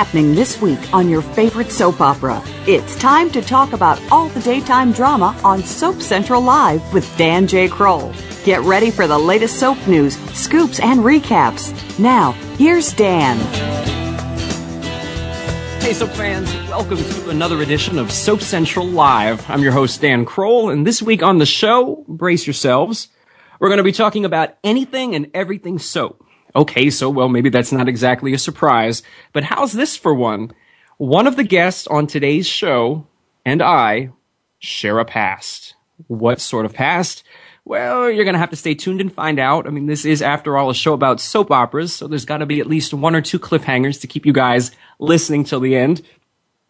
happening this week on your favorite soap opera. It's time to talk about all the daytime drama on Soap Central Live with Dan J. Kroll. Get ready for the latest soap news, scoops, and recaps. Now, here's Dan. Hey, soap fans, welcome to another edition of Soap Central Live. I'm your host, Dan Kroll, and this week on the show, brace yourselves, we're going to be talking about anything and everything soap. Okay, so well, maybe that's not exactly a surprise, but how's this for one? One of the guests on today's show and I share a past. What sort of past? Well, you're going to have to stay tuned and find out. I mean, this is, after all, a show about soap operas, so there's got to be at least one or two cliffhangers to keep you guys listening till the end.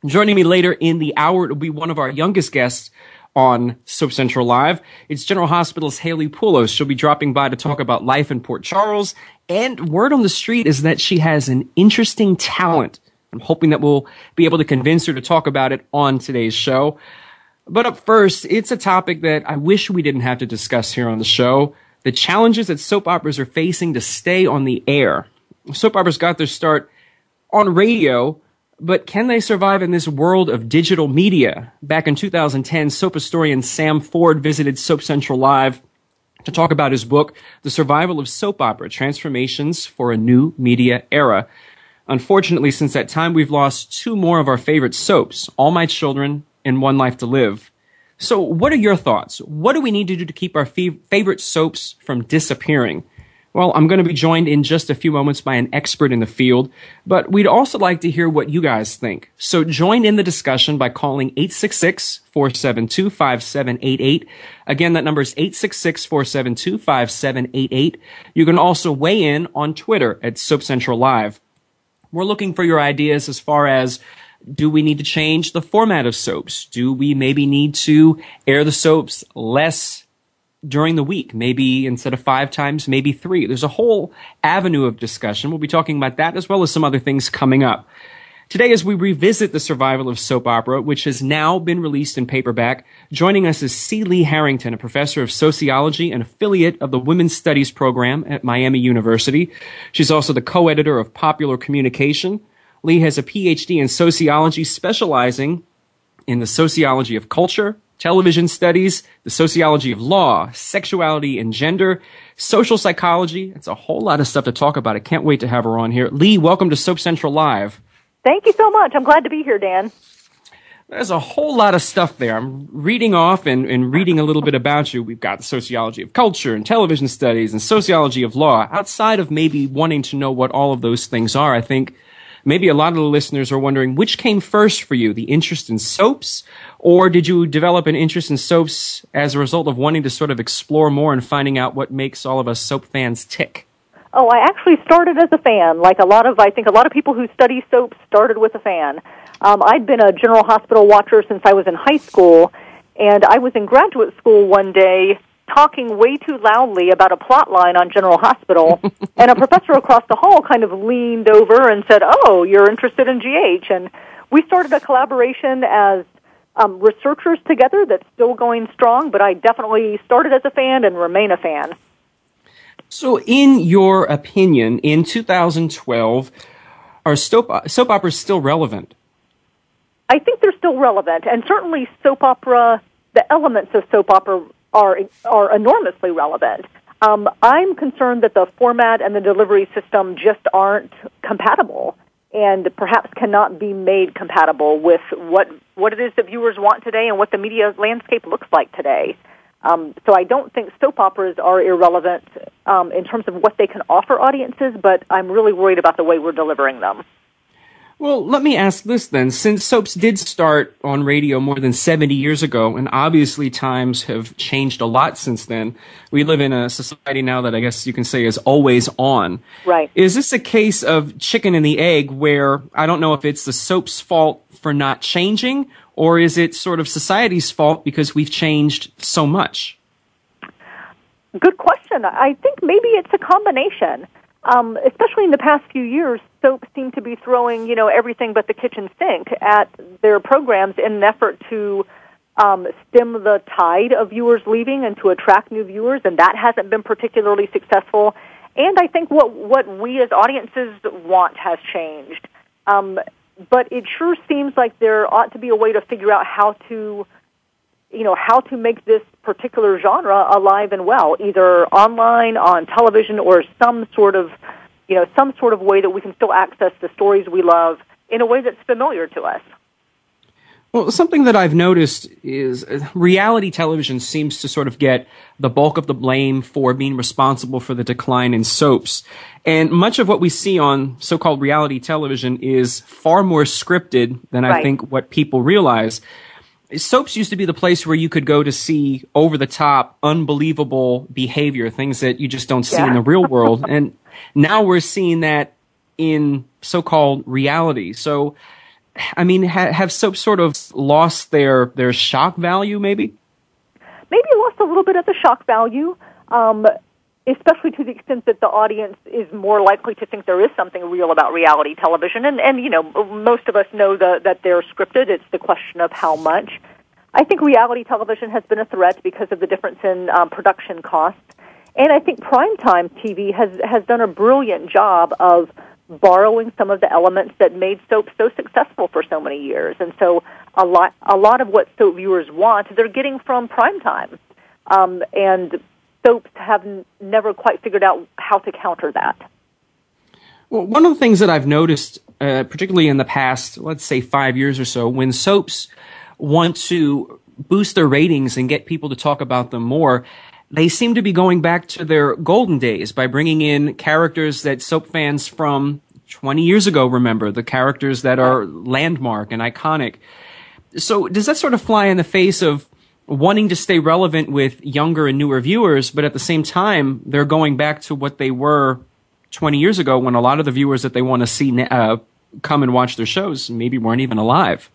Joining me later in the hour will be one of our youngest guests on Soap Central Live. It's General Hospital's Haley Pullos. She'll be dropping by to talk mm-hmm. about life in Port Charles. And word on the street is that she has an interesting talent. I'm hoping that we'll be able to convince her to talk about it on today's show. But up first, it's a topic that I wish we didn't have to discuss here on the show. The challenges that soap operas are facing to stay on the air. Soap operas got their start on radio, but can they survive in this world of digital media? Back in 2010, soap historian Sam Ford visited Soap Central Live to talk about his book, The Survival of Soap Opera Transformations for a New Media Era. Unfortunately, since that time, we've lost two more of our favorite soaps, All My Children and One Life to Live. So, what are your thoughts? What do we need to do to keep our favorite soaps from disappearing? Well, I'm going to be joined in just a few moments by an expert in the field, but we'd also like to hear what you guys think. So join in the discussion by calling 866-472-5788. Again, that number is 866-472-5788. You can also weigh in on Twitter at Soap Central Live. We're looking for your ideas as far as do we need to change the format of soaps? Do we maybe need to air the soaps less during the week, maybe instead of five times, maybe three. There's a whole avenue of discussion. We'll be talking about that as well as some other things coming up. Today, as we revisit the survival of soap opera, which has now been released in paperback, joining us is C. Lee Harrington, a professor of sociology and affiliate of the Women's Studies program at Miami University. She's also the co-editor of Popular Communication. Lee has a PhD in sociology specializing in the sociology of culture, television studies, the sociology of law, sexuality and gender, social psychology. It's a whole lot of stuff to talk about. I can't wait to have her on here. Lee, welcome to Soap Central Live. Thank you so much. I'm glad to be here, Dan. There's a whole lot of stuff there. I'm reading off and, and reading a little bit about you. We've got the sociology of culture and television studies and sociology of law. Outside of maybe wanting to know what all of those things are, I think maybe a lot of the listeners are wondering which came first for you, the interest in soaps, or did you develop an interest in soaps as a result of wanting to sort of explore more and finding out what makes all of us soap fans tick? Oh, I actually started as a fan. Like a lot of, I think a lot of people who study soaps started with a fan. Um, I'd been a General Hospital watcher since I was in high school, and I was in graduate school one day talking way too loudly about a plot line on General Hospital, and a professor across the hall kind of leaned over and said, "Oh, you're interested in GH," and we started a collaboration as um, researchers together that's still going strong. But I definitely started as a fan and remain a fan. So, in your opinion, in 2012, are soap, soap operas still relevant? I think they're still relevant, and certainly soap opera, the elements of soap opera are are enormously relevant. Um, I'm concerned that the format and the delivery system just aren't compatible, and perhaps cannot be made compatible with what what it is that viewers want today and what the media landscape looks like today. Um, so I don't think soap operas are irrelevant um, in terms of what they can offer audiences, but I'm really worried about the way we're delivering them. Well, let me ask this then. Since soaps did start on radio more than 70 years ago, and obviously times have changed a lot since then, we live in a society now that I guess you can say is always on. Right. Is this a case of chicken and the egg where I don't know if it's the soap's fault for not changing, or is it sort of society's fault because we've changed so much? Good question. I think maybe it's a combination um, especially in the past few years, soap seem to be throwing, you know, everything but the kitchen sink at their programs in an effort to um, stem the tide of viewers leaving and to attract new viewers, and that hasn't been particularly successful. And I think what what we as audiences want has changed. Um, but it sure seems like there ought to be a way to figure out how to, you know, how to make this particular genre alive and well, either online, on television, or some sort of, you know, some sort of way that we can still access the stories we love in a way that's familiar to us. Well, something that I've noticed is uh, reality television seems to sort of get the bulk of the blame for being responsible for the decline in soaps. And much of what we see on so-called reality television is far more scripted than right. I think what people realize. Soaps used to be the place where you could go to see over the top, unbelievable behavior, things that you just don't see yeah. in the real world. and now we're seeing that in so-called reality. So, I mean, ha- have soaps sort of lost their their shock value? Maybe. Maybe lost a little bit of the shock value, um, especially to the extent that the audience is more likely to think there is something real about reality television. And and you know, most of us know the, that they're scripted. It's the question of how much. I think reality television has been a threat because of the difference in um, production costs. And I think primetime TV has has done a brilliant job of borrowing some of the elements that made soap so successful for so many years. And so a lot, a lot of what soap viewers want, they're getting from primetime. Um, and soaps have n- never quite figured out how to counter that. Well, one of the things that I've noticed, uh, particularly in the past, let's say five years or so, when soaps want to boost their ratings and get people to talk about them more, they seem to be going back to their golden days by bringing in characters that soap fans from 20 years ago remember, the characters that are landmark and iconic. So does that sort of fly in the face of wanting to stay relevant with younger and newer viewers, but at the same time, they're going back to what they were 20 years ago when a lot of the viewers that they want to see uh, come and watch their shows maybe weren't even alive?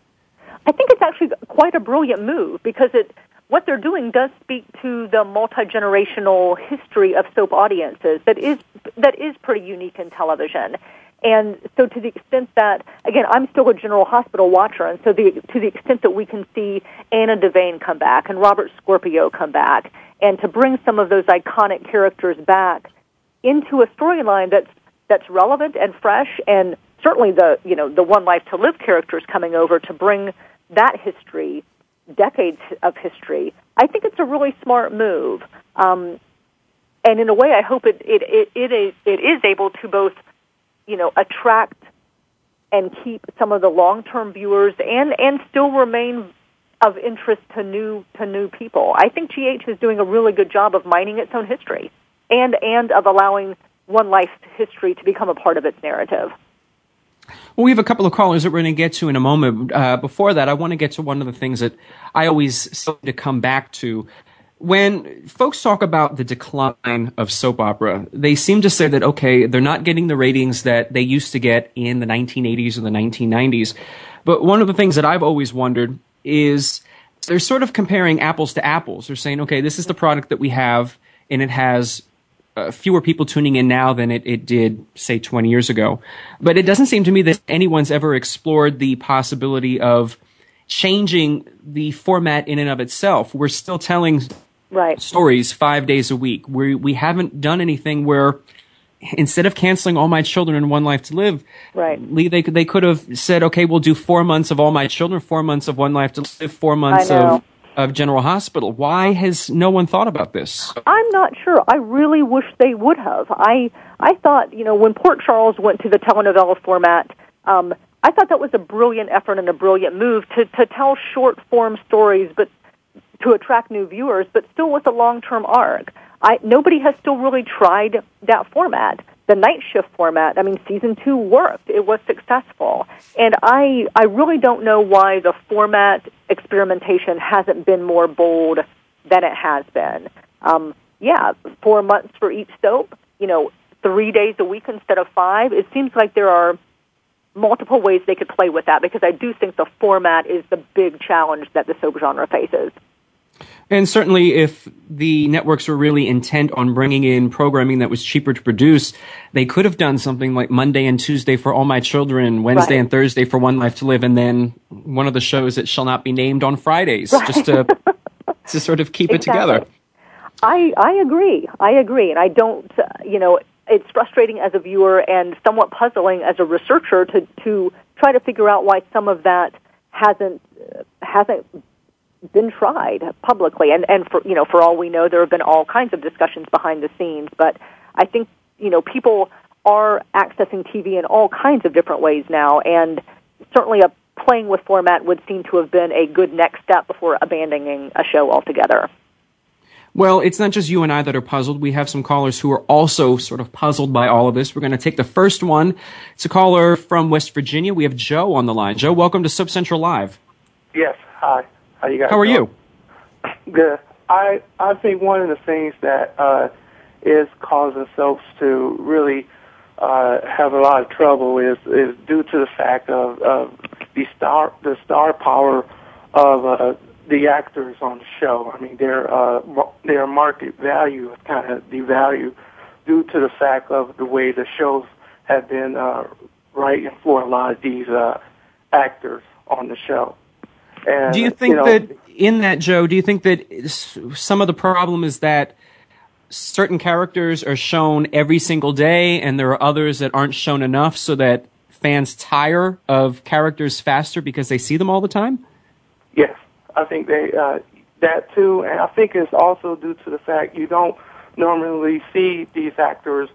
I think it's actually quite a brilliant move because it what they're doing does speak to the multi-generational history of soap audiences that is that is pretty unique in television. And so to the extent that again, I'm still a General Hospital watcher and so the to the extent that we can see Anna Devane come back and Robert Scorpio come back and to bring some of those iconic characters back into a storyline that's that's relevant and fresh and certainly the you know the one life to live characters coming over to bring that history decades of history, I think it's a really smart move. Um, and in a way, I hope it, it, it, it, is, it is able to both, you know, attract and keep some of the long-term viewers and, and still remain of interest to new, to new people. I think GH is doing a really good job of mining its own history and, and of allowing One Life history to become a part of its narrative. Well, we have a couple of callers that we're going to get to in a moment. Uh, before that, I want to get to one of the things that I always seem to come back to. When folks talk about the decline of soap opera, they seem to say that, okay, they're not getting the ratings that they used to get in the 1980s or the 1990s. But one of the things that I've always wondered is they're sort of comparing apples to apples. They're saying, okay, this is the product that we have, and it has uh, fewer people tuning in now than it, it did, say, 20 years ago. But it doesn't seem to me that anyone's ever explored the possibility of changing the format in and of itself. We're still telling right. stories five days a week. We we haven't done anything where instead of canceling All My Children and One Life to Live, right? Lee, They could they could have said, okay, we'll do four months of All My Children, four months of One Life to Live, four months of of General Hospital. Why has no one thought about this? I'm not sure. I really wish they would have. I I thought you know when Port Charles went to the telenovela format. Um, I thought that was a brilliant effort and a brilliant move to, to tell short form stories, but to attract new viewers, but still with a long term arc. I, nobody has still really tried that format. The night shift format, I mean, season two worked. It was successful. And I, I really don't know why the format experimentation hasn't been more bold than it has been. Um, yeah, four months for each soap, you know, three days a week instead of five. It seems like there are multiple ways they could play with that because I do think the format is the big challenge that the soap genre faces. And certainly, if the networks were really intent on bringing in programming that was cheaper to produce, they could have done something like Monday and Tuesday for All My Children, Wednesday right. and Thursday for One Life to Live, and then one of the shows that shall not be named on Fridays, right. just to to sort of keep exactly. it together. I I agree. I agree, and I don't. Uh, you know, it's frustrating as a viewer and somewhat puzzling as a researcher to to try to figure out why some of that hasn't uh, hasn't been tried publicly. And and for you know, for all we know, there have been all kinds of discussions behind the scenes. But I think you know people are accessing TV in all kinds of different ways now, and certainly a playing with format would seem to have been a good next step before abandoning a show altogether. Well, it's not just you and I that are puzzled. We have some callers who are also sort of puzzled by all of this. We're going to take the first one. It's a caller from West Virginia. We have Joe on the line. Joe, welcome to Soap Central Live. Yes. Hi. How you guys? How are doing? you? Good. I I think one of the things that uh, is causing soaps to really uh, have a lot of trouble is is due to the fact of, of the star the star power of uh, the actors on the show. I mean, their uh, their market value is kind of devalued due to the fact of the way the shows have been uh, writing for a lot of these uh, actors on the show. And, Do you think know, that in that, Joe, do you think that some of the problem is that certain characters are shown every single day and there are others that aren't shown enough so that fans tire of characters faster because they see them all the time? Yes, I think they uh, that too, and I think it's also due to the fact you don't normally see these actors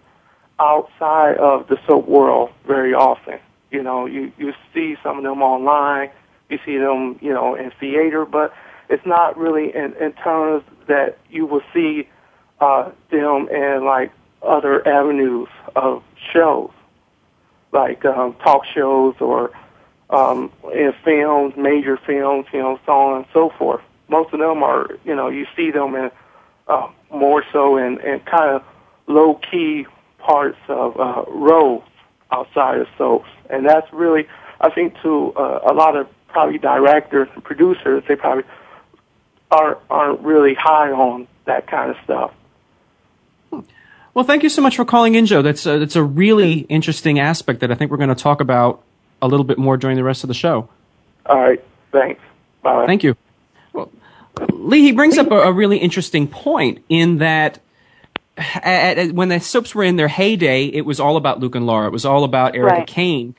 outside of the soap world very often. You know, you you see some of them online, you see them, you know, in theater, but it's not really in, in terms that you will see uh, them in like other avenues of shows, like um, talk shows or um, in films, major films, you know, so on and so forth. Most of them are, you know, you see them in uh, more so in, in kind of low key parts of uh, roles outside of soaps, and that's really, I think, to uh, a lot of probably directors and producers, they probably aren't aren't really high on that kind of stuff. Well, thank you so much for calling in, Joe. That's a, that's a really interesting aspect that I think we're going to talk about a little bit more during the rest of the show. All right, thanks. Bye. Thank you. Well, Lee, he brings up a, a really interesting point in that at, at, when the soaps were in their heyday, it was all about Luke and Laura. It was all about Erica Right. Kane.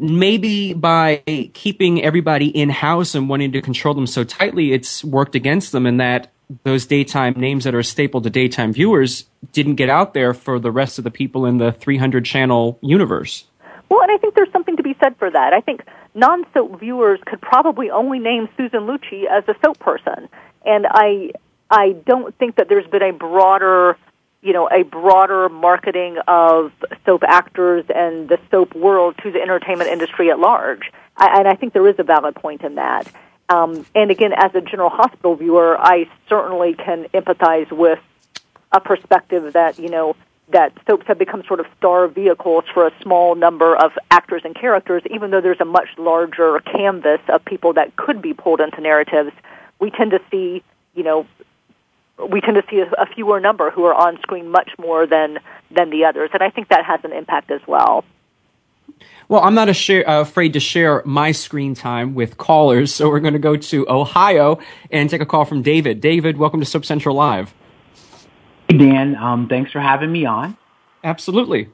Maybe by keeping everybody in house and wanting to control them so tightly, it's worked against them in that those daytime names that are staple to daytime viewers didn't get out there for the rest of the people in the 300 channel universe. Well, and I think there's something to be said for that. I think non-soap viewers could probably only name Susan Lucci as a soap person, and I I don't think that there's been a broader, you know, a broader marketing of soap actors and the soap world to the entertainment industry at large. I, and I think there is a valid point in that. Um, and again, as a General Hospital viewer, I certainly can empathize with a perspective that you know that soaps have become sort of star vehicles for a small number of actors and characters, even though there's a much larger canvas of people that could be pulled into narratives. We tend to see, you know, we tend to see a, a fewer number who are on screen much more than than the others, and I think that has an impact as well. Well, I'm not a share, uh, afraid to share my screen time with callers, so we're going to go to Ohio and take a call from David. David, welcome to Soap Central Live. Hey, Dan, um, thanks for having me on. Absolutely.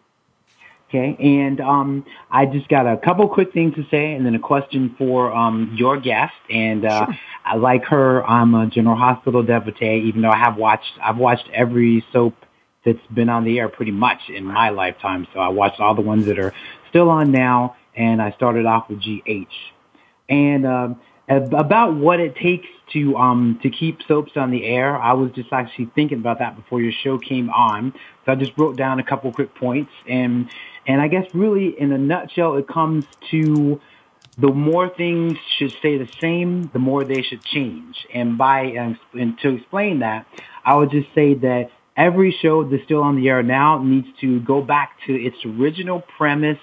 Okay, and um, I just got a couple quick things to say, and then a question for um, your guest. And uh, I like her. I'm a General Hospital devotee, even though I have watched. I've watched every soap that's been on the air pretty much in my lifetime. So I watched all the ones that are still on now, and I started off with GH. And um, ab- about what it takes to um, to keep soaps on the air, I was just actually thinking about that before your show came on. So I just wrote down a couple quick points, and and I guess really in a nutshell, it comes to the more things should stay the same, the more they should change. And by and, to explain that, I would just say that every show that's still on the air now needs to go back to its original premise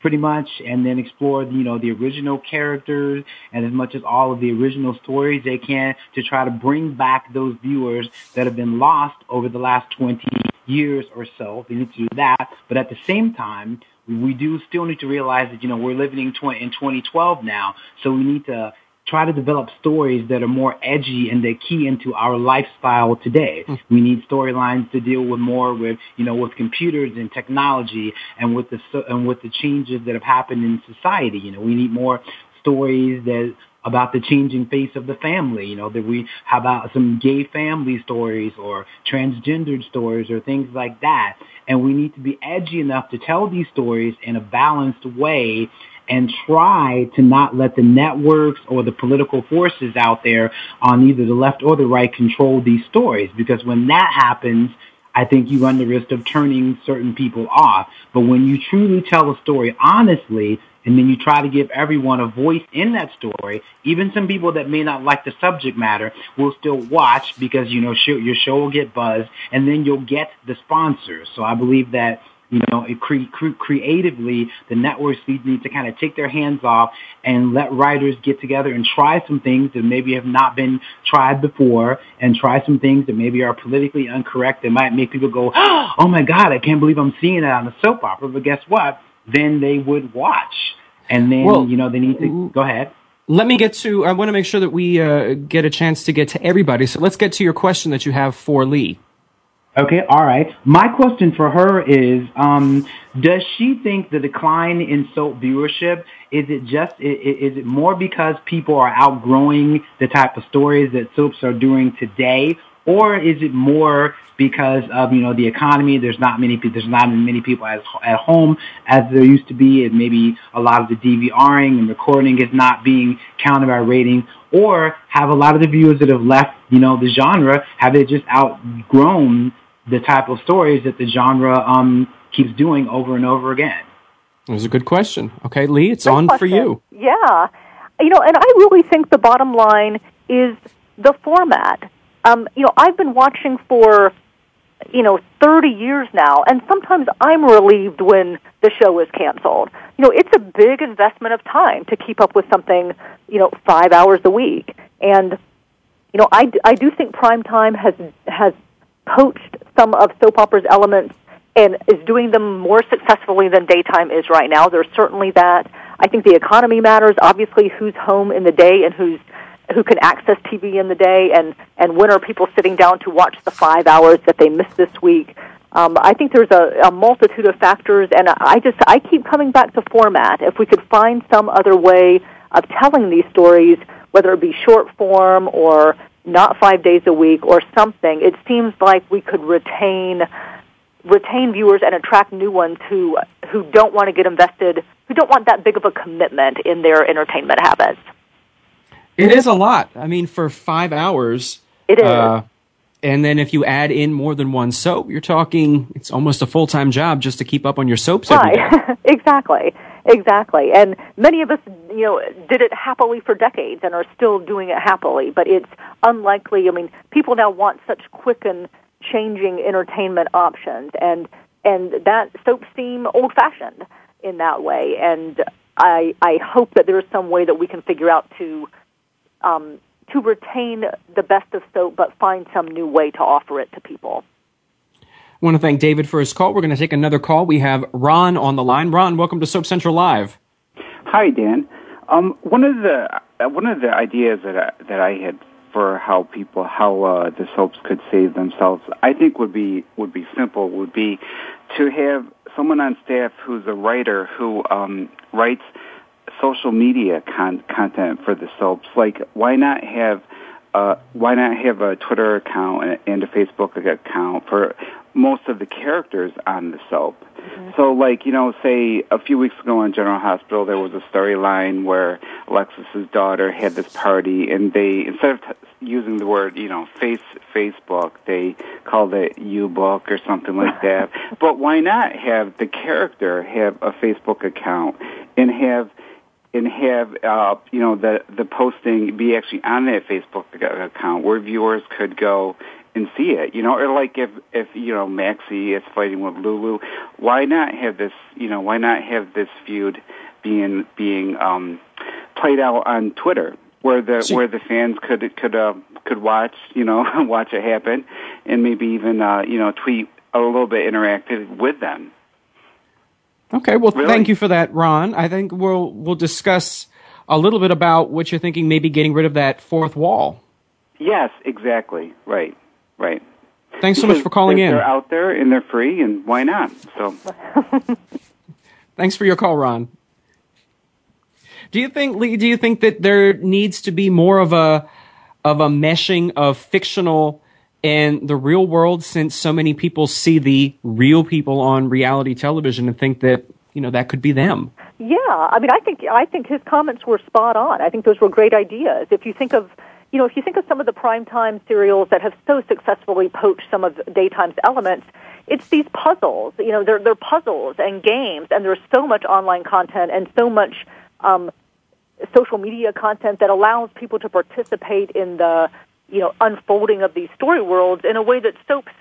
pretty much and then explore you know the original characters and as much as all of the original stories they can to try to bring back those viewers that have been lost over the last 20 years or so they need to do that but at the same time we do still need to realize that you know we're living in 20, in 2012 now so we need to try to develop stories that are more edgy and that key into our lifestyle today. Mm. We need storylines to deal with more with, you know, with computers and technology and with the, and with the changes that have happened in society. You know, we need more stories that about the changing face of the family. You know, that we how about some gay family stories or transgendered stories or things like that. And we need to be edgy enough to tell these stories in a balanced way and try to not let the networks or the political forces out there on either the left or the right control these stories. Because when that happens, I think you run the risk of turning certain people off. But when you truly tell a story honestly, and then you try to give everyone a voice in that story. Even some people that may not like the subject matter will still watch because you know your show will get buzz, and then you'll get the sponsors. So I believe that you know, it cre- cre- creatively, the networks need to kind of take their hands off and let writers get together and try some things that maybe have not been tried before and try some things that maybe are politically incorrect that might make people go, oh my God, I can't believe I'm seeing that on a soap opera. But guess what? Then they would watch. And then, well, you know, they need to go ahead. Let me get to, I want to make sure that we uh, get a chance to get to everybody. So let's get to your question that you have for Lee. Okay, all right. My question for her is, um, does she think the decline in soap viewership is it just is it more because people are outgrowing the type of stories that soaps are doing today, or is it more because of you know the economy? There's not many there's not many people as, at home as there used to be, and maybe a lot of the DVRing and recording is not being counted by ratings, or have a lot of the viewers that have left you know the genre have they just outgrown the type of stories that the genre um, keeps doing over and over again? It was a good question. Okay, Lee, it's good on question. for you. Yeah. You know, and I really think the bottom line is the format. Um, you know, I've been watching for, you know, 30 years now, and sometimes I'm relieved when the show is canceled. You know, it's a big investment of time to keep up with something, you know, five hours a week. And, you know, I, I do think prime time has, has poached some of soap opera's elements and is doing them more successfully than daytime is right now. There's certainly that. I think the economy matters. Obviously, who's home in the day and who's who can access TV in the day, and and when are people sitting down to watch the five hours that they missed this week? Um, I think there's a, a multitude of factors, and I just I keep coming back to format. If we could find some other way of telling these stories, whether it be short form or not five days a week or something, it seems like we could retain retain viewers and attract new ones who who don't want to get invested, who don't want that big of a commitment in their entertainment habits. It is a lot. I mean, for five hours, it is. Uh, and then if you add in more than one soap, you're talking it's almost a full time job just to keep up on your soaps right. exactly. Exactly. And many of us, you know, did it happily for decades and are still doing it happily, but it's unlikely. I mean, people now want such quick and changing entertainment options and and that soap seem old fashioned in that way and I I hope that there's some way that we can figure out to um to retain the best of soap but find some new way to offer it to people. I want to thank David for his call. We're going to take another call. We have Ron on the line. Ron, welcome to Soap Central Live. Hi, Dan. Um, one of the uh, one of the ideas that I, that I had for how people how uh, the soaps could save themselves, I think would be would be simple. Would be to have someone on staff who's a writer who um, writes social media con- content for the soaps. Like, why not have uh, why not have a Twitter account and a Facebook account for most of the characters on the soap? Mm-hmm. So, like, you know, say a few weeks ago on General Hospital, there was a storyline where Alexis's daughter had this party, and they instead of t- using the word, you know, face Facebook, they called it U book or something like that. but why not have the character have a Facebook account and have and have uh, you know the the posting be actually on that Facebook account where viewers could go and see it. You know, or like if if you know Maxie is fighting with Lulu, why not have this? You know, why not have this feud being being um, played out on Twitter where the where the fans could could uh, could watch you know watch it happen and maybe even uh, you know tweet a little bit interactive with them. Okay, well, really? thank you for that, Ron. I think we'll we'll discuss a little bit about what you're thinking, maybe getting rid of that fourth wall. Yes, exactly. Right, right. Thanks so much for calling they're, in. They're out there and they're free, and why not? So, thanks for your call, Ron. Do you think, Lee? Do you think that there needs to be more of a of a meshing of fictional and the real world, since so many people see the real people on reality television and think that you know that could be them? Yeah, I mean, I think I think his comments were spot on. I think those were great ideas. If you think of you know, if you think of some of the primetime serials that have so successfully poached some of daytime's elements, it's these puzzles. You know, they're they're puzzles and games, and there's so much online content and so much um, social media content that allows people to participate in the you know unfolding of these story worlds in a way that soaps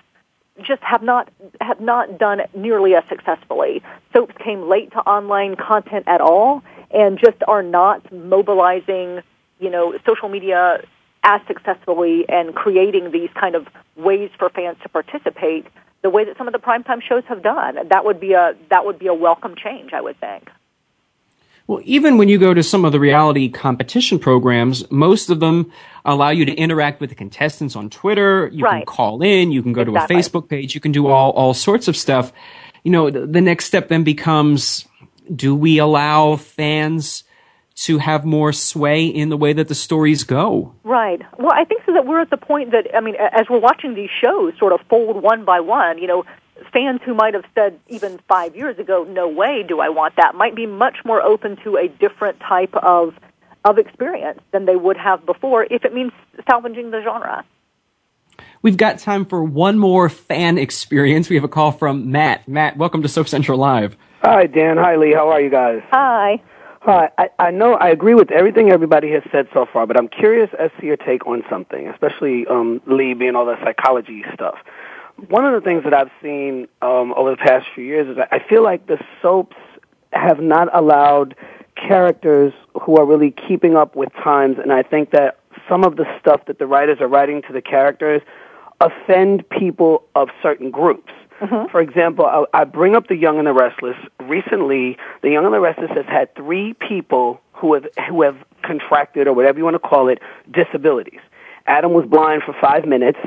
just have not have not done nearly as successfully. Soaps came late to online content at all, and just are not mobilizing you know social media as successfully and creating these kind of ways for fans to participate the way that some of the primetime shows have done. That would be a that would be a welcome change, I would think. Well, even when you go to some of the reality competition programs, most of them allow you to interact with the contestants on Twitter. You right. can call in, you can go exactly. to a Facebook page, you can do all, all sorts of stuff. You know, the, the next step then becomes, do we allow fans to have more sway in the way that the stories go. Right. Well, I think so that we're at the point that, I mean, as we're watching these shows sort of fold one by one, you know, fans who might have said even five years ago, no way do I want that, might be much more open to a different type of, of experience than they would have before if it means salvaging the genre. We've got time for one more fan experience. We have a call from Matt. Matt, welcome to Soap Central Live. Hi, Dan. Hi, Lee. How are you guys? Hi. Hi. I, I know I agree with everything everybody has said so far, but I'm curious as to your take on something, especially um, Lee being all the psychology stuff. One of the things that I've seen um, over the past few years is I feel like the soaps have not allowed characters who are really keeping up with times, and I think that some of the stuff that the writers are writing to the characters offend people of certain groups. Mm-hmm. For example, I, I bring up The Young and the Restless. Recently, The Young and the Restless has had three people who have who have contracted or whatever you want to call it disabilities. Adam was blind for five minutes.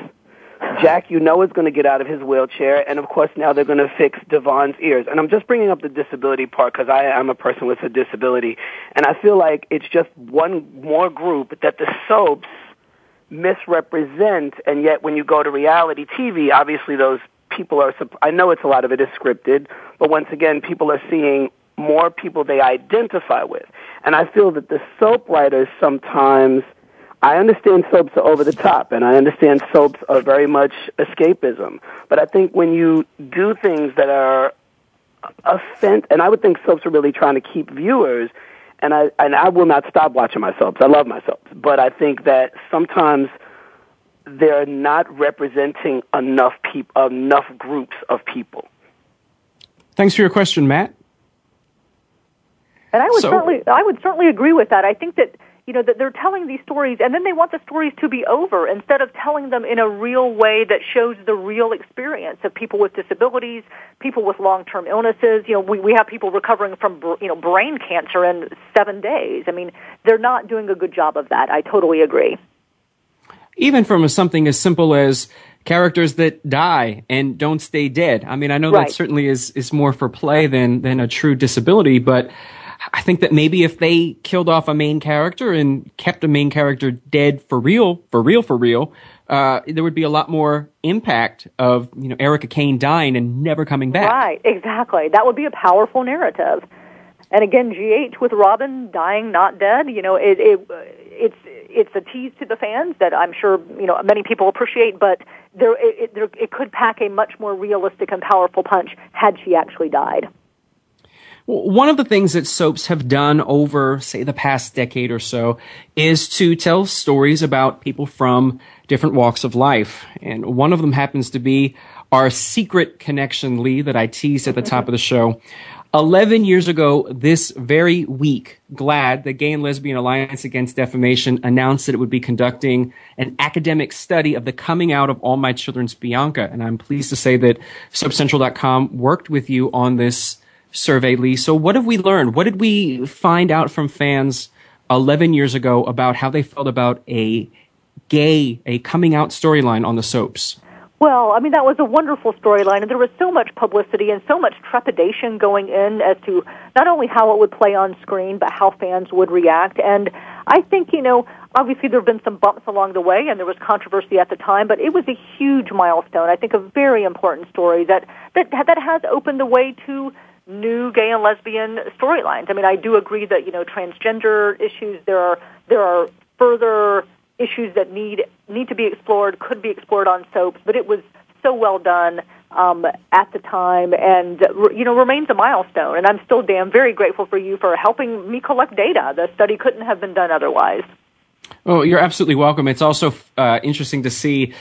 Jack, you know, is going to get out of his wheelchair, and of course, now they're going to fix Devon's ears. And I'm just bringing up the disability part because I am a person with a disability, and I feel like it's just one more group that the soaps misrepresent, and yet when you go to reality TV, obviously those people are. I know it's a lot of it is scripted, but once again, people are seeing more people they identify with, and I feel that the soap writers sometimes. I understand soaps are over the top, and I understand soaps are very much escapism. But I think when you do things that are offend, and I would think soaps are really trying to keep viewers, and I and I will not stop watching my soaps. I love my soaps, but I think that sometimes they're not representing enough people, enough groups of people. Thanks for your question, Matt. And I would So- certainly, I would certainly agree with that. I think that you know that they're telling these stories, and then they want the stories to be over instead of telling them in a real way that shows the real experience of people with disabilities, people with long-term illnesses. You know, we we have people recovering from you know brain cancer in seven days. I mean, they're not doing a good job of that. I totally agree. Even from something as simple as characters that die and don't stay dead. I mean, I know Right. that certainly is, is more for play than, than a true disability, but I think that maybe if they killed off a main character and kept a main character dead for real, for real, for real, uh, there would be a lot more impact of, you know, Erica Kane dying and never coming back. Right, exactly. That would be a powerful narrative. And again, GH with Robin dying, not dead. You know, it, it it's it's a tease to the fans that I'm sure you know many people appreciate. But there, it, it, there, it could pack a much more realistic and powerful punch had she actually died. One of the things that soaps have done over, say, the past decade or so is to tell stories about people from different walks of life. And one of them happens to be our secret connection, Lee, that I teased at the top of the show. 11 years ago, this very week, GLAAD, the Gay and Lesbian Alliance Against Defamation, announced that it would be conducting an academic study of the coming out of All My Children's Bianca. And I'm pleased to say that SoapCentral.com worked with you on this survey, Lee. So what have we learned? What did we find out from fans 11 years ago about how they felt about a gay, a coming out storyline on the soaps. Well, I mean, that was a wonderful storyline, and there was so much publicity and so much trepidation going in as to not only how it would play on screen, but how fans would react. And I think, you know, obviously there have been some bumps along the way, and there was controversy at the time, but it was a huge milestone. I think a very important story that that that has opened the way to new gay and lesbian storylines. I mean, I do agree that you know transgender issues there are there are further issues that need need to be explored, could be explored on soaps, but it was so well done um, at the time, and you know remains a milestone. And I'm still Dan very grateful for you for helping me collect data. The study couldn't have been done otherwise. Oh, you're absolutely welcome. It's also uh, interesting to see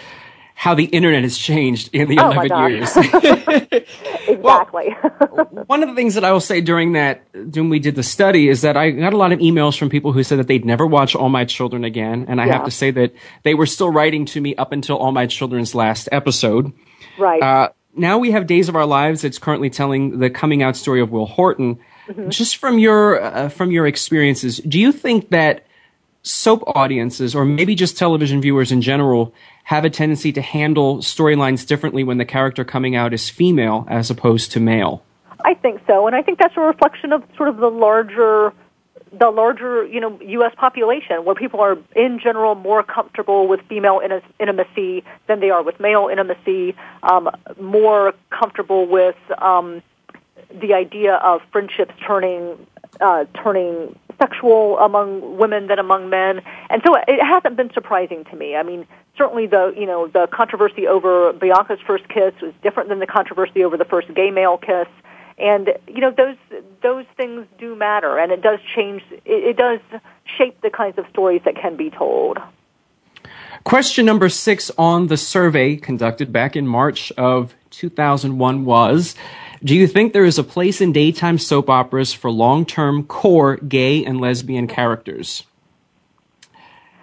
how the internet has changed in the oh 11 years. exactly. well, one of the things that I will say during that, when we did the study, is that I got a lot of emails from people who said that they'd never watch All My Children again. And I yeah. have to say that they were still writing to me up until All My Children's last episode. Right. Uh, now we have Days of Our Lives. It's currently telling the coming out story of Will Horton. Mm-hmm. Just from your uh, from your experiences, do you think that soap audiences, or maybe just television viewers in general, have a tendency to handle storylines differently when the character coming out is female as opposed to male. I think so, and I think that's a reflection of sort of the larger the larger, you know, U.S. population, where people are in general more comfortable with female intimacy than they are with male intimacy, um, more comfortable with um, the idea of friendships turning uh, turning sexual among women than among men, and so it hasn't been surprising to me. I mean, certainly the you know the controversy over Bianca's first kiss was different than the controversy over the first gay male kiss, and you know those those things do matter, and it does change. It, it does shape the kinds of stories that can be told. Question number six on the survey conducted back in March of 2001 was Do you think there is a place in daytime soap operas for long term core gay and lesbian characters?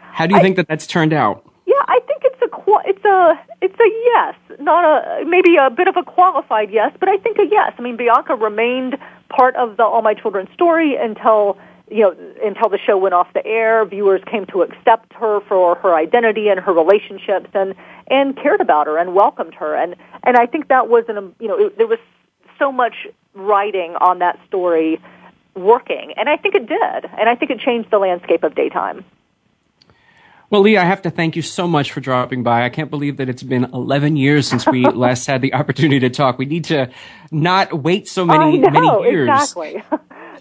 How do you I, think that that's turned out? Yeah, I think it's a it's a it's a yes, not a maybe a bit of a qualified yes, but I think a yes. I mean, Bianca remained part of the All My Children story until you know until the show went off the air. Viewers came to accept her for her identity and her relationships, and and cared about her and welcomed her, and and I think that was an you know it, there was so much writing on that story working, and I think it did, and I think it changed the landscape of daytime. Well, Lee, I have to thank you so much for dropping by. I can't believe that it's been 11 years since we last had the opportunity to talk. We need to not wait so many, know, many years. Exactly.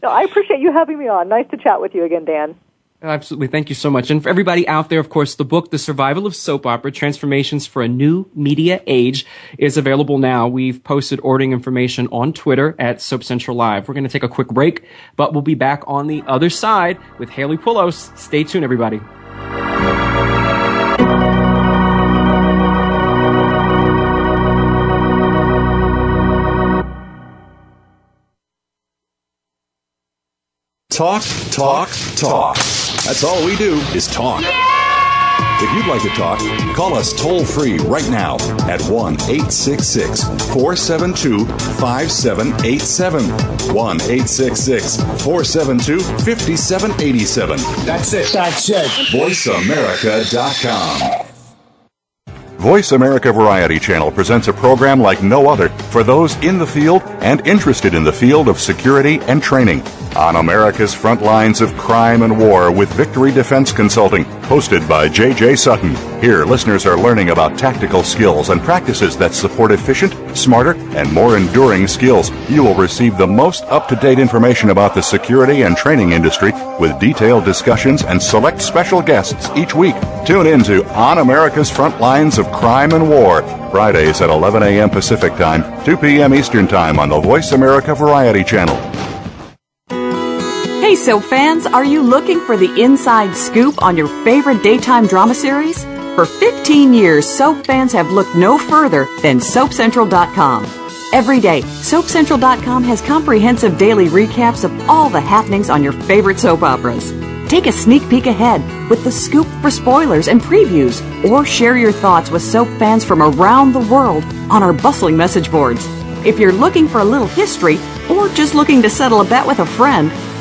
no, I appreciate you having me on. Nice to chat with you again, Dan. Absolutely. Thank you so much. And for everybody out there, of course, the book, The Survival of Soap Opera, Transformations for a New Media Age is available now. We've posted ordering information on Twitter at Soap Central Live. We're going to take a quick break, but we'll be back on the other side with Haley Pullos. Stay tuned, everybody. Talk, talk, talk. That's all we do is talk. If you'd like to talk, call us toll free right now at 1 866 472 5787. 1 866 472 5787. That's it. That's it. VoiceAmerica.com. Voice America Variety Channel presents a program like no other for those in the field and interested in the field of security and training on America's front lines of crime and war with Victory Defense Consulting, hosted by J.J. Sutton. Here, listeners are learning about tactical skills and practices that support efficient, smarter, and more enduring skills. You will receive the most up to date information about the security and training industry with detailed discussions and select special guests each week. Tune in to On America's Front Lines of Crime and War, Fridays at 11 a.m. Pacific Time, 2 p.m. Eastern Time on the Voice America Variety Channel. Soap fans, are you looking for the inside scoop on your favorite daytime drama series? For 15 years, soap fans have looked no further than SoapCentral.com. Every day, SoapCentral.com has comprehensive daily recaps of all the happenings on your favorite soap operas. Take a sneak peek ahead with the scoop for spoilers and previews, or share your thoughts with soap fans from around the world on our bustling message boards. If you're looking for a little history, or just looking to settle a bet with a friend,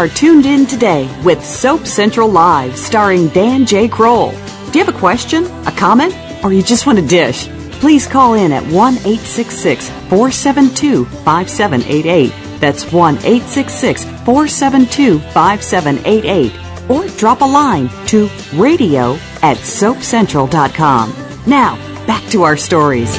are tuned in today with Soap Central Live, starring Dan J. Kroll. Do you have a question, a comment, or you just want a dish? Please call in at 1 866 472 5788. That's 1 866 472 5788. Or drop a line to radio at soapcentral.com. Now, back to our stories.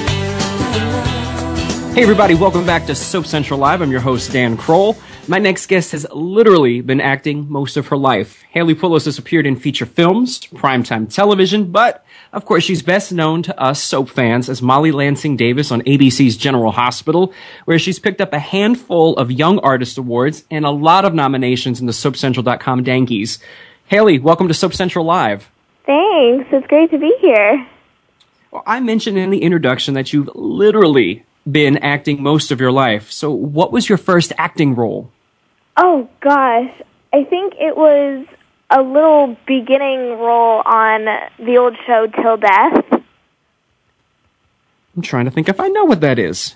Hey, everybody, welcome back to Soap Central Live. I'm your host, Dan Kroll. My next guest has literally been acting most of her life. Haley Pullos has appeared in feature films, primetime television, but of course she's best known to us soap fans as Molly Lansing Davis on ABC's General Hospital, where she's picked up a handful of Young Artist Awards and a lot of nominations in the SoapCentral.com Dankies. Haley, welcome to Soap Central Live. Thanks. It's great to be here. Well, I mentioned in the introduction that you've literally been acting most of your life. So, what was your first acting role? Oh gosh, I think it was a little beginning role on the old show Till Death. I'm trying to think if I know what that is.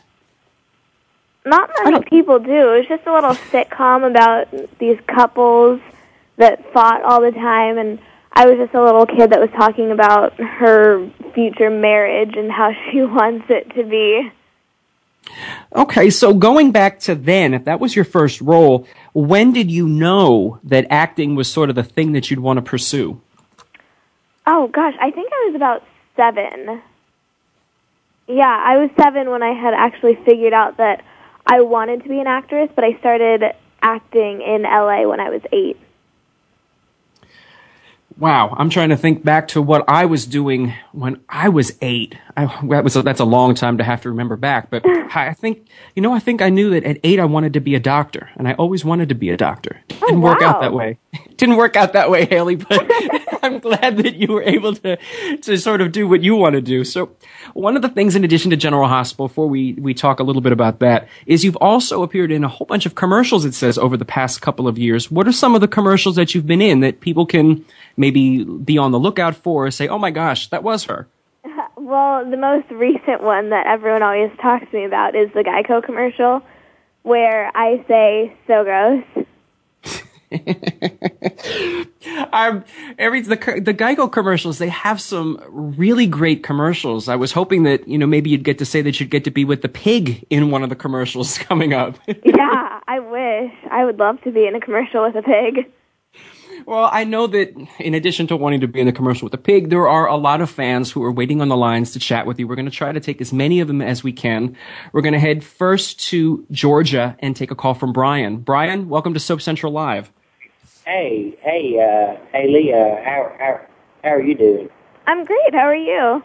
Not many people do. It was just a little sitcom about these couples that fought all the time and I was just a little kid that was talking about her future marriage and how she wants it to be. Okay, so going back to then, if that was your first role, when did you know that acting was sort of the thing that you'd want to pursue? Oh gosh, I think I was about seven. Yeah, I was seven when I had actually figured out that I wanted to be an actress, but I started acting in LA when I was eight. Wow, I'm trying to think back to what I was doing when I was eight. I, that was a, that's a long time to have to remember back, but I think you know I think I knew that at eight I wanted to be a doctor, and I always wanted to be a doctor. It didn't wow. work out that way. It didn't work out that way, Haley. But I'm glad that you were able to to sort of do what you want to do. So one of the things, in addition to General Hospital, before we we talk a little bit about that, is you've also appeared in a whole bunch of commercials. It says over the past couple of years. What are some of the commercials that you've been in that people can maybe be on the lookout for? Say, oh my gosh, that was her. Well, the most recent one that everyone always talks to me about is the Geico commercial, where I say "so gross." um, every the the Geico commercials they have some really great commercials. I was hoping that you know maybe you'd get to say that you'd get to be with the pig in one of the commercials coming up. yeah, I wish. I would love to be in a commercial with a pig. Well, I know that in addition to wanting to be in the commercial with the pig, there are a lot of fans who are waiting on the lines to chat with you. We're going to try to take as many of them as we can. We're going to head first to Georgia and take a call from Brian. Brian, welcome to Soap Central Live. Hey, hey, uh, hey, Leah, how, how, how are you doing? I'm great. How are you?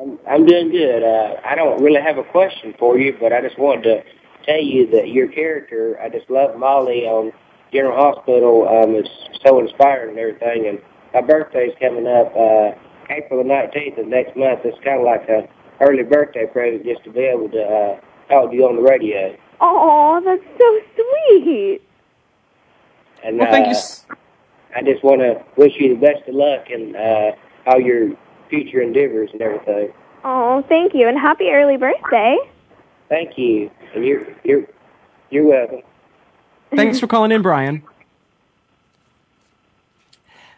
I'm, I'm doing good. Uh, I don't really have a question for you, but I just wanted to tell you that your character, I just love Molly on General Hospital. Um, it's so inspiring and everything. And my birthday's coming up uh, April the 19th of next month. It's kind of like a early birthday present just to be able to uh, talk to you on the radio. Oh, that's so sweet. And well, thank uh, you. I just want to wish you the best of luck in uh, all your future endeavors and everything. Oh, thank you, and happy early birthday. Thank you, and you're you're you're welcome. Thanks for calling in, Brian.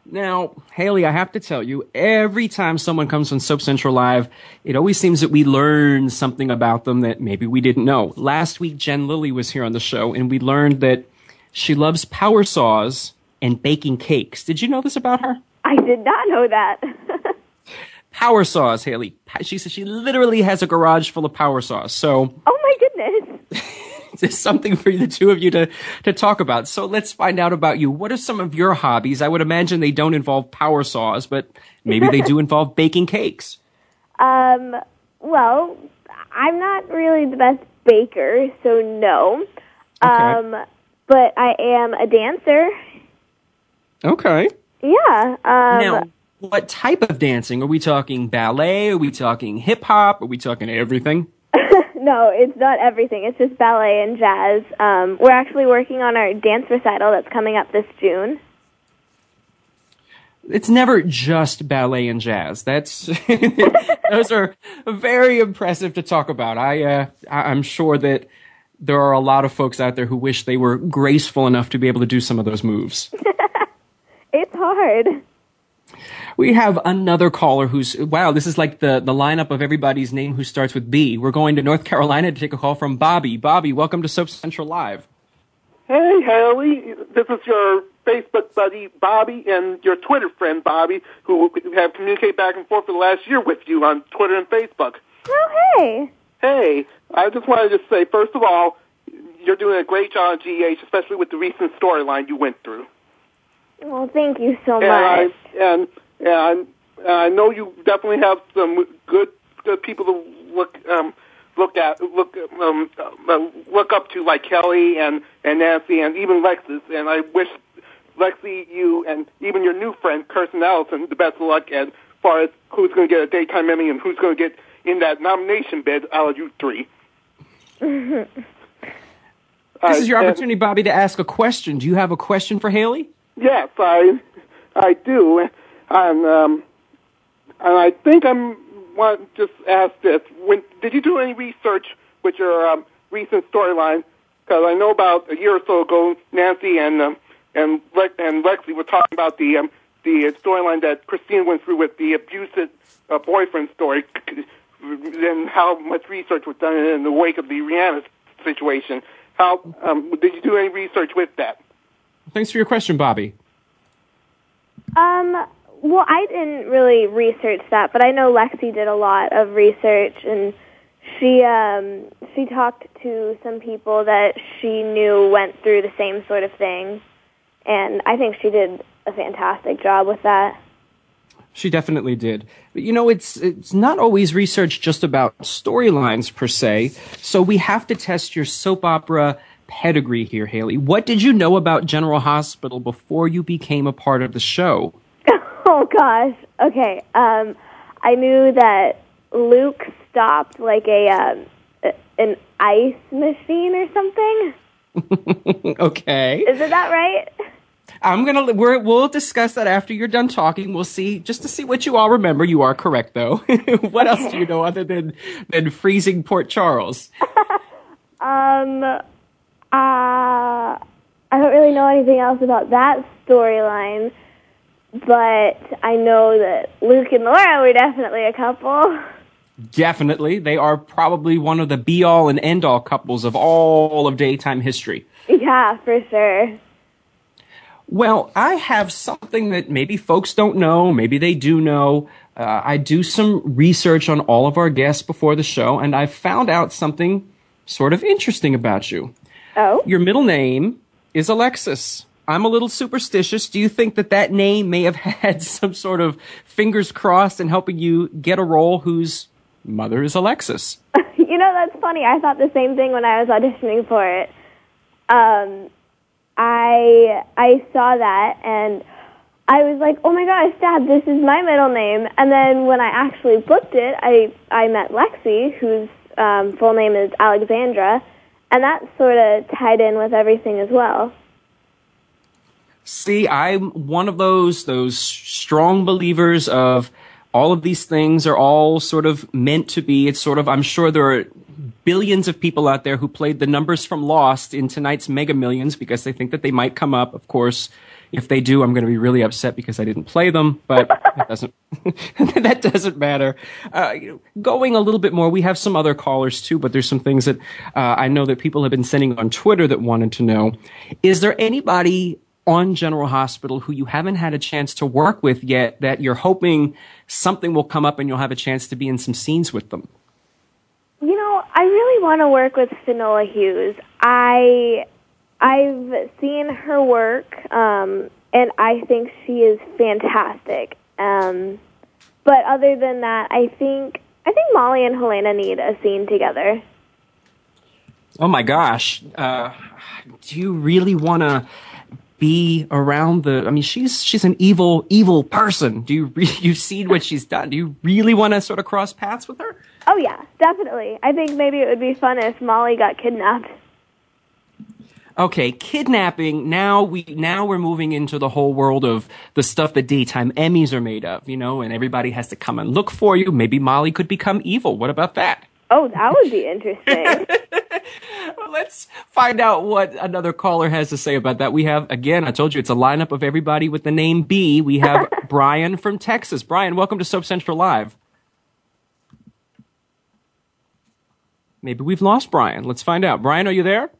Now, Haley, I have to tell you, every time someone comes on Soap Central Live, it always seems that we learn something about them that maybe we didn't know. Last week, Jen Lilly was here on the show, and we learned that She loves power saws and baking cakes. Did you know this about her? I did not know that. power saws, Haley. She says she literally has a garage full of power saws. So, oh my goodness. it's something for the two of you to, to talk about. So let's find out about you. What are some of your hobbies? I would imagine they don't involve power saws, but maybe they do involve baking cakes. Um, well, I'm not really the best baker, so no. Okay. Um, but I am a dancer. Okay. Yeah. Um, now, what type of dancing? Are we talking ballet? Are we talking hip hop? Are we talking everything? No, it's not everything. It's just ballet and jazz. Um, we're actually working on our dance recital that's coming up this June. It's never just ballet and jazz. That's those are very impressive to talk about. I uh, I'm sure that there are a lot of folks out there who wish they were graceful enough to be able to do some of those moves. it's hard. We have another caller who's wow. This is like the the lineup of everybody's name who starts with B. We're going to North Carolina to take a call from Bobby. Bobby, welcome to Soap Central Live. Hey, Haley. This is your Facebook buddy Bobby and your Twitter friend Bobby, who have communicated back and forth for the last year with you on Twitter and Facebook. Oh, hey. Hey, I just wanted to say, first of all, you're doing a great job on GH, especially with the recent storyline you went through. Well, thank you so and much. I, and and I know you definitely have some good good people to look um, look at look um, uh, look up to, like Kelly and and Nancy and even Lexus. And I wish Lexi, you, and even your new friend Kristen Alderson the best of luck as far as who's going to get a daytime Emmy and who's going to get in that nomination bid out of you three. this is your opportunity, Bobby, to ask a question. Do you have a question for Haley? Yes, I I do, and um, and I think I'm want to just ask this: When did you do any research with your um, recent storyline? Because I know about a year or so ago, Nancy and um, and Le- and Lexi were talking about the um, the storyline that Christine went through with the abusive uh, boyfriend story, and how much research was done in the wake of the Rihanna situation. How um, did you do any research with that? Thanks for your question, Bobby. Um, well, I didn't really research that, but I know Lexi did a lot of research, and she um, she talked to some people that she knew went through the same sort of thing, and I think she did a fantastic job with that. She definitely did. But you know, it's it's not always research just about storylines per se. So we have to test your soap opera pedigree here, Haley. What did you know about General Hospital before you became a part of the show? Oh gosh. Okay. Um, I knew that Luke stopped like a um, an ice machine or something. okay. Is it that right? I'm gonna we're, we'll discuss that after you're done talking. We'll see just to see what you all remember. You are correct though. what else do you know other than than freezing Port Charles? um, uh, I don't really know anything else about that storyline, but I know that Luke and Laura were definitely a couple. Definitely, they are probably one of the be all and end all couples of all of daytime history. Yeah, for sure. Well, I have something that maybe folks don't know, maybe they do know. Uh, I do some research on all of our guests before the show, and I found out something sort of interesting about you. Oh? Your middle name is Alexis. I'm a little superstitious. Do you think that that name may have had some sort of fingers crossed in helping you get a role whose mother is Alexis? you know, that's funny. I thought the same thing when I was auditioning for it. Um, I I saw that and I was like, "Oh my gosh, Dad, this is my middle name." And then when I actually booked it, I I met Lexi, whose um, full name is Alexandra, and that sort of tied in with everything as well. See, I'm one of those those strong believers of all of these things are all sort of meant to be. It's sort of I'm sure there are billions of people out there who played the numbers from Lost in tonight's Mega Millions because they think that they might come up. Of course, If they do, I'm going to be really upset because I didn't play them, but that doesn't, that doesn't matter. Uh, going a little bit more, we have some other callers too, but there's some things that uh, I know that people have been sending on Twitter that wanted to know. Is there anybody on General Hospital who you haven't had a chance to work with yet that you're hoping something will come up and you'll have a chance to be in some scenes with them? You know, I really want to work with Finola Hughes. I I've seen her work, um, and I think she is fantastic. Um, but other than that, I think I think Molly and Helena need a scene together. Oh my gosh! Uh, do you really want to be around the? I mean, she's she's an evil evil person. Do you re- you've seen what she's done? Do you really want to sort of cross paths with her? Oh yeah, definitely. I think maybe it would be fun if Molly got kidnapped. Okay, kidnapping. Now we now we're moving into the whole world of the stuff that daytime Emmys are made of, you know, and everybody has to come and look for you. Maybe Molly could become evil. What about that? Oh, that would be interesting. well, let's find out what another caller has to say about that. We have again, I told you it's a lineup of everybody with the name B. We have Brian from Texas. Brian, welcome to Soap Central Live. Maybe we've lost Brian. Let's find out. Brian, are you there?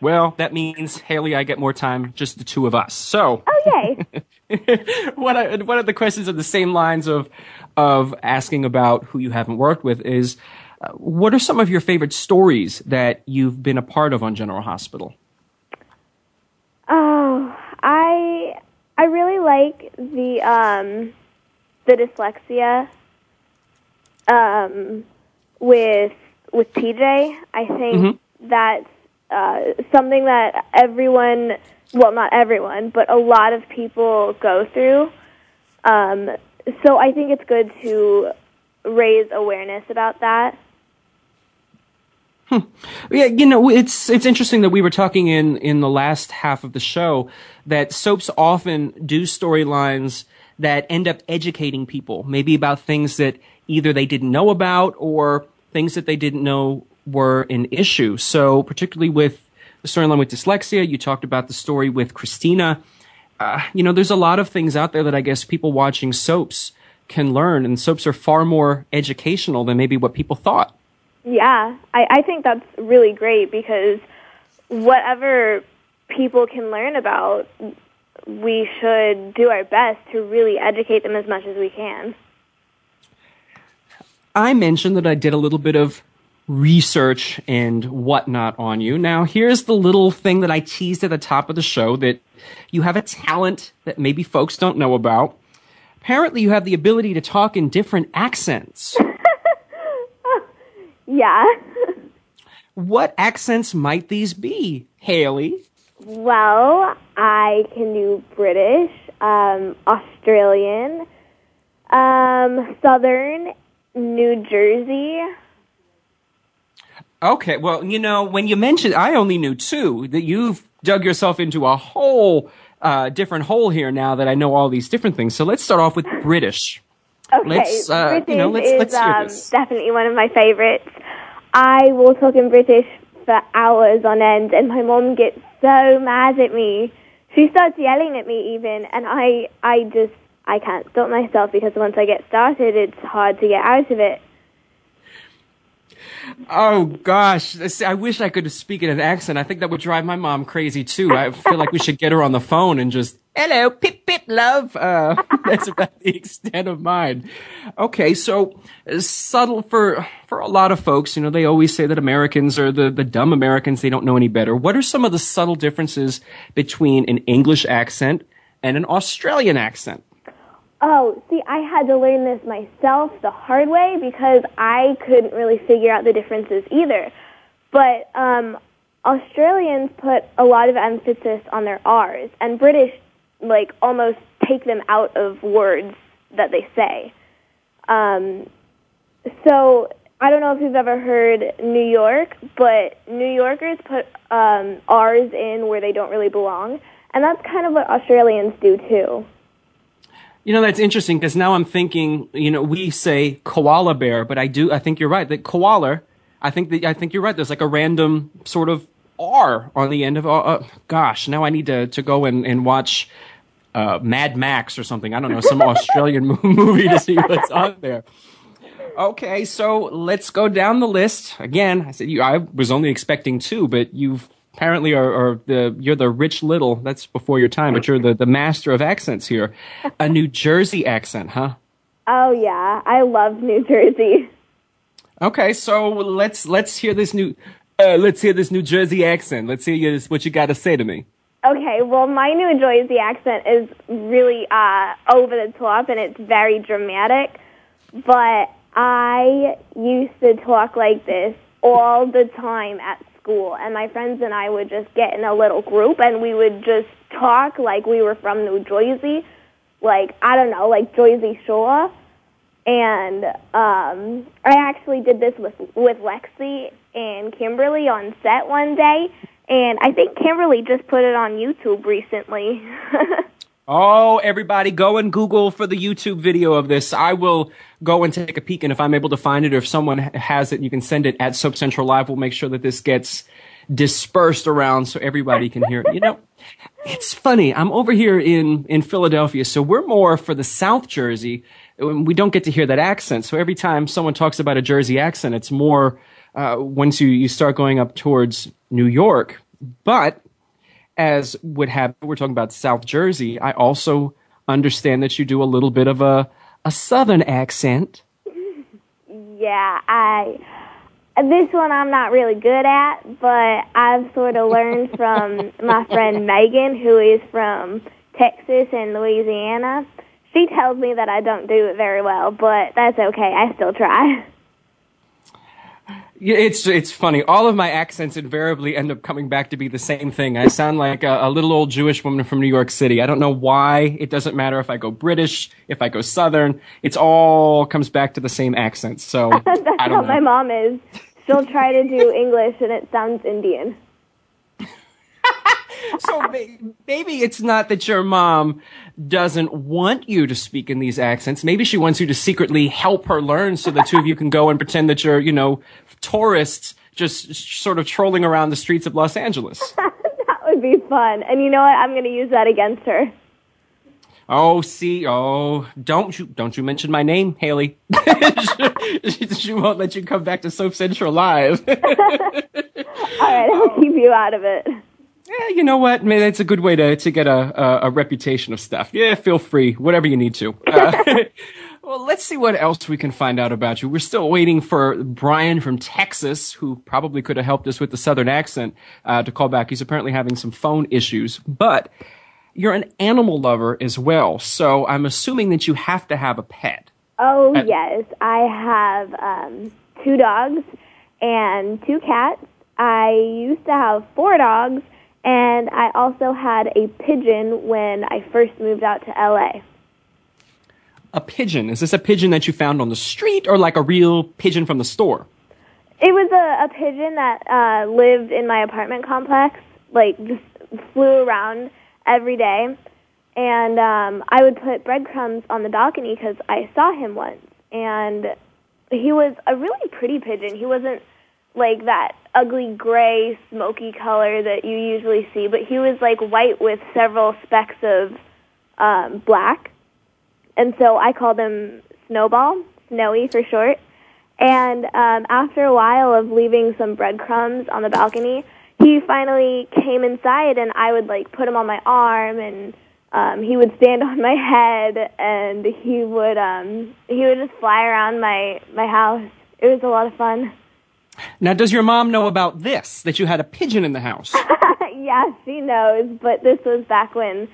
Well, that means Haley, I get more time, just the two of us. So, oh, okay. one of one of the questions of the same lines of of asking about who you haven't worked with is, uh, what are some of your favorite stories that you've been a part of on General Hospital? Oh, I I really like the um, the dyslexia um, with with TJ. I think mm-hmm. that's uh, something that everyone, well, not everyone, but a lot of people go through. Um, so I think it's good to raise awareness about that. Hmm. Yeah, you know, it's it's interesting that we were talking in in the last half of the show that soaps often do storylines that end up educating people, maybe about things that either they didn't know about or things that they didn't know were an issue. So, particularly with the storyline with dyslexia, you talked about the story with Kristina. Uh, you know, there's a lot of things out there that I guess people watching soaps can learn, and soaps are far more educational than maybe what people thought. Yeah, I, I think that's really great because whatever people can learn about, we should do our best to really educate them as much as we can. I mentioned that I did a little bit of research and whatnot on you. Now, here's the little thing that I teased at the top of the show that you have a talent that maybe folks don't know about. Apparently, you have the ability to talk in different accents. yeah. what accents might these be, Haley? Well, I can do British, um, Australian, um, Southern, New Jersey. Okay, well, you know, when you mentioned, I only knew two, that you've dug yourself into a whole uh, different hole here now that I know all these different things. So let's start off with British. Okay, let's, uh, British you know, let's, is let's um, this. definitely one of my favorites. I will talk in British for hours on end, and my mom gets so mad at me. She starts yelling at me even, and I, I just, I can't stop myself because once I get started, it's hard to get out of it. Oh gosh, I wish I could speak in an accent. I think that would drive my mom crazy too. I feel like we should get her on the phone and just hello, pip pip, love. Uh, that's about the extent of mine. Okay, so uh, subtle for for a lot of folks. You know, they always say that Americans are the the dumb Americans. They don't know any better. What are some of the subtle differences between an English accent and an Australian accent? Oh, see, I had to learn this myself the hard way because I couldn't really figure out the differences either. But um, Australians put a lot of emphasis on their R's, and British like almost take them out of words that they say. Um, so I don't know if you've ever heard New York, but New Yorkers put um, R's in where they don't really belong, and that's kind of what Australians do too. You know, that's interesting because now I'm thinking, you know, we say koala bear, but I do, I think you're right. That koala, I think that, I think you're right. There's like a random sort of R on the end of. Uh, uh, gosh, now I need to to go and and watch. Uh, Mad Max or something. I don't know, some Australian movie to see what's on there. Okay, so let's go down the list again. I said you. I was only expecting two, but you've apparently are, are, the you're the Rich Little. That's before your time, but you're the the master of accents here. A New Jersey accent, huh? Oh yeah, I love New Jersey. Okay, so let's let's hear this new uh, let's hear this New Jersey accent. Let's hear what you got to say to me. Okay, well, my New Jersey accent is really uh, over the top and it's very dramatic, but I used to talk like this all the time at school, and my friends and I would just get in a little group and we would just talk like we were from New Jersey, like I don't know, like Jersey Shore. And um, I actually did this with with Lexi and Kimberly on set one day, and I think Kimberly just put it on YouTube recently. Oh, everybody, go and Google for the YouTube video of this. I will go and take a peek, and if I'm able to find it, or if someone has it, you can send it at Soap Central Live. We'll make sure that this gets dispersed around so everybody can hear it. You know, it's funny. I'm over here in in Philadelphia, so we're more for the South Jersey. We don't get to hear that accent. So every time someone talks about a Jersey accent, it's more uh, once you you start going up towards New York, but as would have we're talking about South Jersey, I also understand that you do a little bit of a a southern accent. Yeah, I this one I'm not really good at, but I've sort of learned from my friend Megan who is from Texas and Louisiana. She tells me that I don't do it very well, but that's okay. I still try. It's it's funny. All of my accents invariably end up coming back to be the same thing. I sound like a, a, little old Jewish woman from New York City. I don't know why. It doesn't matter if I go British, if I go Southern. It's all comes back to the same accent. So that's I don't how know. my mom is. She'll try to do English and it sounds Indian. so maybe it's not that your mom doesn't want you to speak in these accents. Maybe she wants you to secretly help her learn so the two of you can go and pretend that you're, you know, tourists just sort of trolling around the streets of Los Angeles. that would be fun. And you know what? I'm going to use that against her. Oh, see, oh, don't you, don't you mention my name, Haley. she, she, won't let you come back to Soap Central Live. All right, I'll keep you out of it. Yeah, you know what? Maybe it's a good way to, to get a, a, a reputation of stuff. Yeah, feel free, whatever you need to. Uh, well, let's see what else we can find out about you. We're still waiting for Brian from Texas, who probably could have helped us with the southern accent, uh, to call back. He's apparently having some phone issues, but you're an animal lover as well. So I'm assuming that you have to have a pet. Oh, uh, yes. I have um, two dogs and two cats. I used to have four dogs, and I also had a pigeon when I first moved out to LA. A pigeon? Is this a pigeon that you found on the street or like a real pigeon from the store? It was a, a pigeon that uh, lived in my apartment complex, like just flew around every day. And um, I would put breadcrumbs on the balcony because I saw him once. And he was a really pretty pigeon. He wasn't like that ugly gray smoky color that you usually see, but he was like white with several specks of um, black. And so I called him Snowball, Snowy for short. And um, after a while of leaving some breadcrumbs on the balcony, he finally came inside, and I would like put him on my arm, and um, he would stand on my head, and he would um, he would just fly around my my house. It was a lot of fun. Now, does your mom know about this, that you had a pigeon in the house? yeah, she knows, but this was back when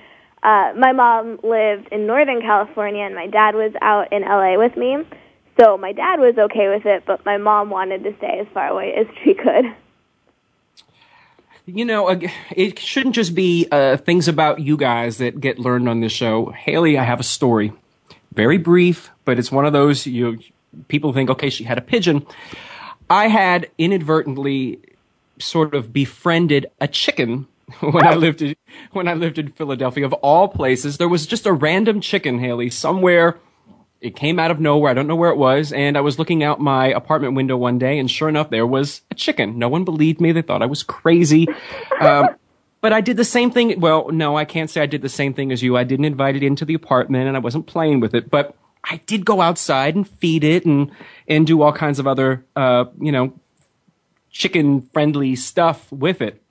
uh, my mom lived in Northern California and my dad was out in LA with me. So my dad was okay with it, but my mom wanted to stay as far away as she could. You know, it shouldn't just be uh, things about you guys that get learned on this show. Haley, I have a story. Very brief, but it's one of those you people think, okay, she had a pigeon. I had inadvertently sort of befriended a chicken when I lived in, when I lived in Philadelphia. Of all places, there was just a random chicken, Haley, somewhere it came out of nowhere. I don't know where it was. And I was looking out my apartment window one day, and sure enough, there was a chicken. No one believed me. They thought I was crazy. Um, but I did the same thing. Well, no, I can't say I did the same thing as you. I didn't invite it into the apartment, and I wasn't playing with it. But I did go outside and feed it and and do all kinds of other, uh, you know, chicken friendly stuff with it.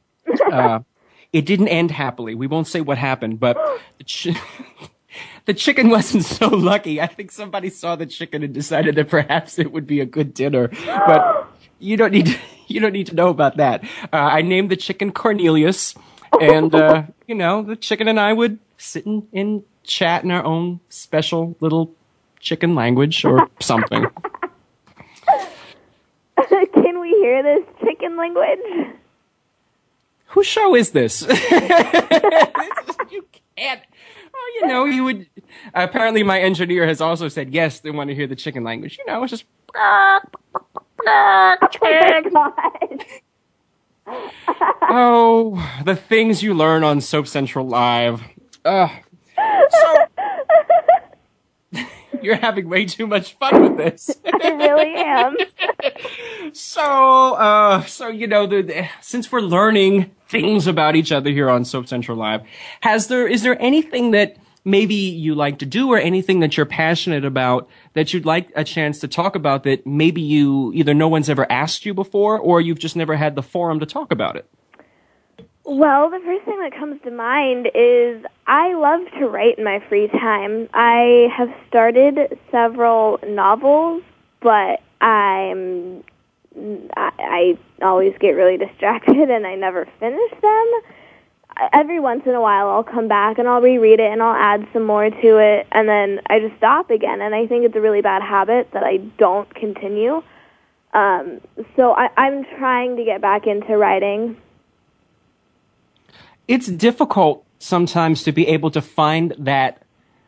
Uh, it didn't end happily. We won't say what happened, but the, chi- the chicken wasn't so lucky. I think somebody saw the chicken and decided that perhaps it would be a good dinner. But you don't need to, you don't need to know about that. Uh, I named the chicken Cornelius, and uh, you know the chicken and I would sit and, and chat in our own special little chicken language or something. Can we hear this chicken language? Whose show is this? you can't. Oh, you know, you would. Apparently, my engineer has also said yes. They want to hear the chicken language. You know, it's just. oh, the things you learn on Soap Central Live. Uh, so, you're having way too much fun with this. I really am. so, uh, so you know, the, the, since we're learning things about each other here on Soap Central Live, has there is there anything that maybe you like to do or anything that you're passionate about that you'd like a chance to talk about that maybe you either no one's ever asked you before or you've just never had the forum to talk about it? Well, the first thing that comes to mind is I love to write in my free time. I have started several novels, but I'm I, I always get really distracted and I never finish them. Every once in a while, I'll come back and I'll reread it and I'll add some more to it, and then I just stop again. And I think it's a really bad habit that I don't continue. Um, so I, I'm trying to get back into writing it's difficult sometimes to be able to find that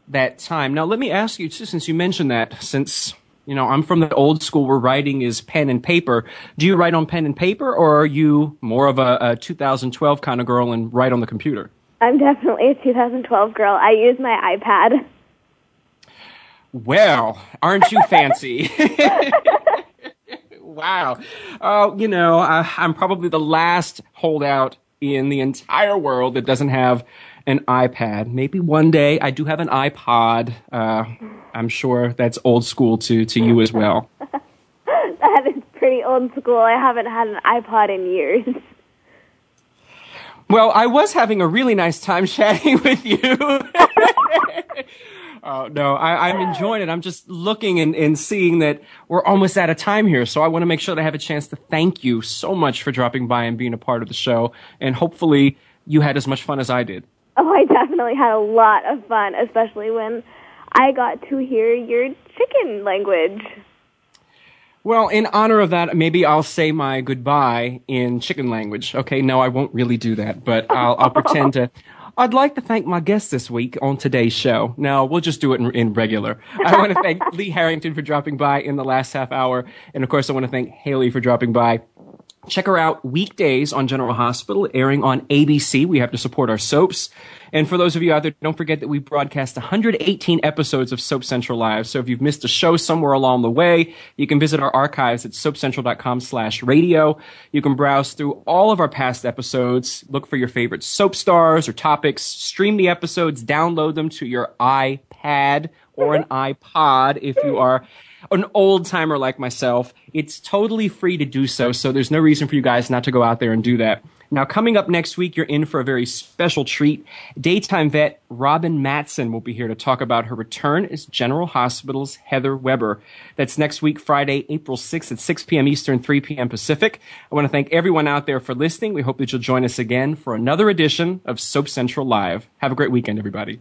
that time. Now, let me ask you, too, since you mentioned that, since you know I'm from the old school where writing is pen and paper. Do you write on pen and paper, or are you more of a, a 2012 kind of girl and write on the computer? I'm definitely a 2012 girl. I use my iPad. Well, aren't you fancy? wow. Oh, you know, uh, I'm probably the last holdout in the entire world that doesn't have an iPad. Maybe one day I do have an iPod. Uh, I'm sure that's old school to, to you as well. that is pretty old school. I haven't had an iPod in years. Well, I was having a really nice time chatting with you. Oh, no, I, am enjoying it. I'm just looking and, and seeing that we're almost out of time here. So I want to make sure that I have a chance to thank you so much for dropping by and being a part of the show. And hopefully you had as much fun as I did. Oh, I definitely had a lot of fun, especially when I got to hear your chicken language. Well, in honor of that, maybe I'll say my goodbye in chicken language. Okay, no, I won't really do that, but I'll, I'll pretend to. I'd like to thank my guest this week on today's show. Now, we'll just do it in, in regular. I want to thank Lee Harrington for dropping by in the last half hour. And of course, I want to thank Haley for dropping by. Check her out weekdays on General Hospital, airing on ABC. We have to support our soaps. And for those of you out there, don't forget that we broadcast 118 episodes of Soap Central Live. So if you've missed a show somewhere along the way, you can visit our archives at soapcentral.com slash radio. You can browse through all of our past episodes, look for your favorite soap stars or topics, stream the episodes, download them to your iPad or an iPod if you are an old timer like myself. It's totally free to do so, so there's no reason for you guys not to go out there and do that. Now, coming up next week, you're in for a very special treat. Daytime vet Robin Mattson will be here to talk about her return as General Hospital's Heather Webber. That's next week, Friday, April 6th at 6 p.m. Eastern, 3 p.m. Pacific. I want to thank everyone out there for listening. We hope that you'll join us again for another edition of Soap Central Live. Have a great weekend, everybody.